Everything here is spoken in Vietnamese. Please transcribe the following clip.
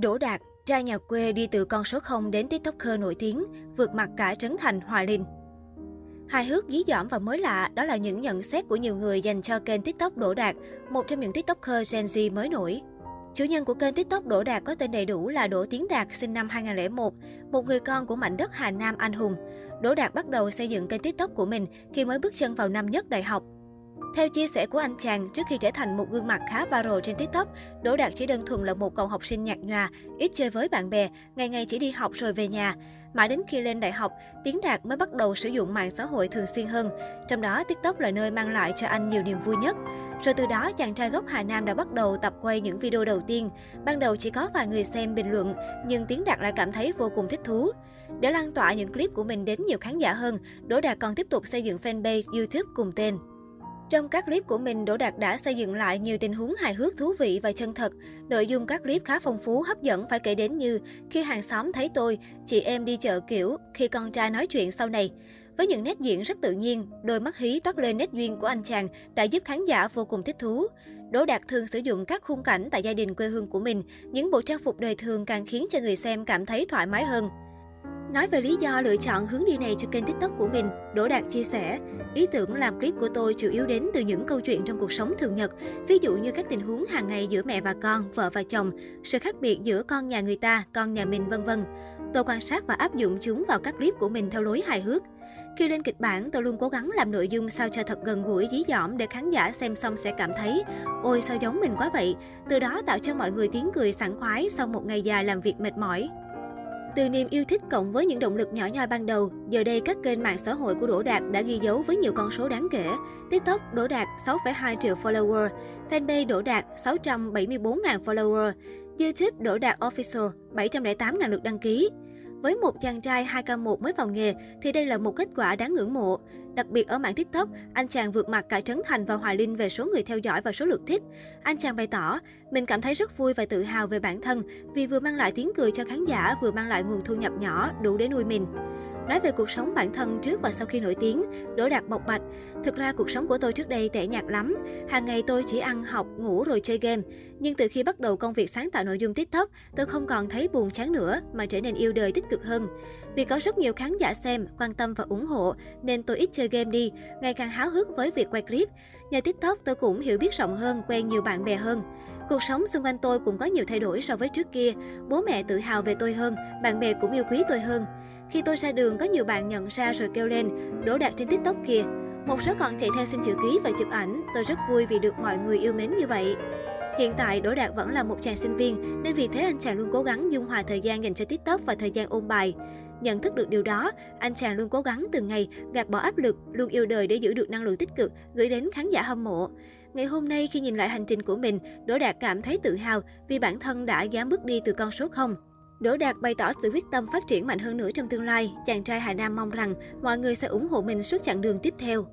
Đỗ Đạt, trai nhà quê đi từ con số 0 đến tiktoker nổi tiếng, vượt mặt cả Trấn Thành, Hòa Linh. Hài hước, dí dỏm và mới lạ, đó là những nhận xét của nhiều người dành cho kênh tiktok Đỗ Đạt, một trong những tiktoker Gen Z mới nổi. Chủ nhân của kênh tiktok Đỗ Đạt có tên đầy đủ là Đỗ Tiến Đạt, sinh năm 2001, một người con của mảnh đất Hà Nam anh hùng. Đỗ Đạt bắt đầu xây dựng kênh tiktok của mình khi mới bước chân vào năm nhất đại học. Theo chia sẻ của anh chàng, trước khi trở thành một gương mặt khá viral trên TikTok, Đỗ Đạt chỉ đơn thuần là một cậu học sinh nhạt nhòa, ít chơi với bạn bè, ngày ngày chỉ đi học rồi về nhà. Mãi đến khi lên đại học, Tiến Đạt mới bắt đầu sử dụng mạng xã hội thường xuyên hơn. Trong đó, TikTok là nơi mang lại cho anh nhiều niềm vui nhất. Rồi từ đó, chàng trai gốc Hà Nam đã bắt đầu tập quay những video đầu tiên. Ban đầu chỉ có vài người xem bình luận, nhưng Tiến Đạt lại cảm thấy vô cùng thích thú. Để lan tỏa những clip của mình đến nhiều khán giả hơn, Đỗ Đạt còn tiếp tục xây dựng fanpage YouTube cùng tên. Trong các clip của mình, Đỗ Đạt đã xây dựng lại nhiều tình huống hài hước thú vị và chân thật. Nội dung các clip khá phong phú, hấp dẫn phải kể đến như khi hàng xóm thấy tôi, chị em đi chợ kiểu, khi con trai nói chuyện sau này. Với những nét diễn rất tự nhiên, đôi mắt hí toát lên nét duyên của anh chàng đã giúp khán giả vô cùng thích thú. Đỗ Đạt thường sử dụng các khung cảnh tại gia đình quê hương của mình, những bộ trang phục đời thường càng khiến cho người xem cảm thấy thoải mái hơn. Nói về lý do lựa chọn hướng đi này cho kênh TikTok của mình, Đỗ Đạt chia sẻ, ý tưởng làm clip của tôi chủ yếu đến từ những câu chuyện trong cuộc sống thường nhật, ví dụ như các tình huống hàng ngày giữa mẹ và con, vợ và chồng, sự khác biệt giữa con nhà người ta, con nhà mình vân vân. Tôi quan sát và áp dụng chúng vào các clip của mình theo lối hài hước. Khi lên kịch bản, tôi luôn cố gắng làm nội dung sao cho thật gần gũi, dí dỏm để khán giả xem xong sẽ cảm thấy Ôi sao giống mình quá vậy, từ đó tạo cho mọi người tiếng cười sảng khoái sau một ngày dài làm việc mệt mỏi. Từ niềm yêu thích cộng với những động lực nhỏ nhoi ban đầu, giờ đây các kênh mạng xã hội của Đỗ Đạt đã ghi dấu với nhiều con số đáng kể. TikTok Đỗ Đạt 6,2 triệu follower, fanpage Đỗ Đạt 674.000 follower, YouTube Đỗ Đạt Official 708.000 lượt đăng ký. Với một chàng trai 2K1 mới vào nghề thì đây là một kết quả đáng ngưỡng mộ. Đặc biệt ở mạng TikTok, anh chàng vượt mặt cả Trấn Thành và Hoài Linh về số người theo dõi và số lượt thích. Anh chàng bày tỏ, mình cảm thấy rất vui và tự hào về bản thân vì vừa mang lại tiếng cười cho khán giả, vừa mang lại nguồn thu nhập nhỏ đủ để nuôi mình. Nói về cuộc sống bản thân trước và sau khi nổi tiếng, Đỗ Đạt bộc bạch. Thực ra cuộc sống của tôi trước đây tệ nhạt lắm. Hàng ngày tôi chỉ ăn, học, ngủ rồi chơi game. Nhưng từ khi bắt đầu công việc sáng tạo nội dung TikTok, tôi không còn thấy buồn chán nữa mà trở nên yêu đời tích cực hơn. Vì có rất nhiều khán giả xem, quan tâm và ủng hộ nên tôi ít chơi game đi, ngày càng háo hức với việc quay clip. Nhờ TikTok tôi cũng hiểu biết rộng hơn, quen nhiều bạn bè hơn. Cuộc sống xung quanh tôi cũng có nhiều thay đổi so với trước kia. Bố mẹ tự hào về tôi hơn, bạn bè cũng yêu quý tôi hơn. Khi tôi ra đường có nhiều bạn nhận ra rồi kêu lên, đổ đạt trên TikTok kìa. Một số còn chạy theo xin chữ ký và chụp ảnh, tôi rất vui vì được mọi người yêu mến như vậy. Hiện tại, Đỗ Đạt vẫn là một chàng sinh viên, nên vì thế anh chàng luôn cố gắng dung hòa thời gian dành cho TikTok và thời gian ôn bài. Nhận thức được điều đó, anh chàng luôn cố gắng từng ngày gạt bỏ áp lực, luôn yêu đời để giữ được năng lượng tích cực gửi đến khán giả hâm mộ. Ngày hôm nay khi nhìn lại hành trình của mình, Đỗ Đạt cảm thấy tự hào vì bản thân đã dám bước đi từ con số 0. Đỗ Đạt bày tỏ sự quyết tâm phát triển mạnh hơn nữa trong tương lai. Chàng trai Hà Nam mong rằng mọi người sẽ ủng hộ mình suốt chặng đường tiếp theo.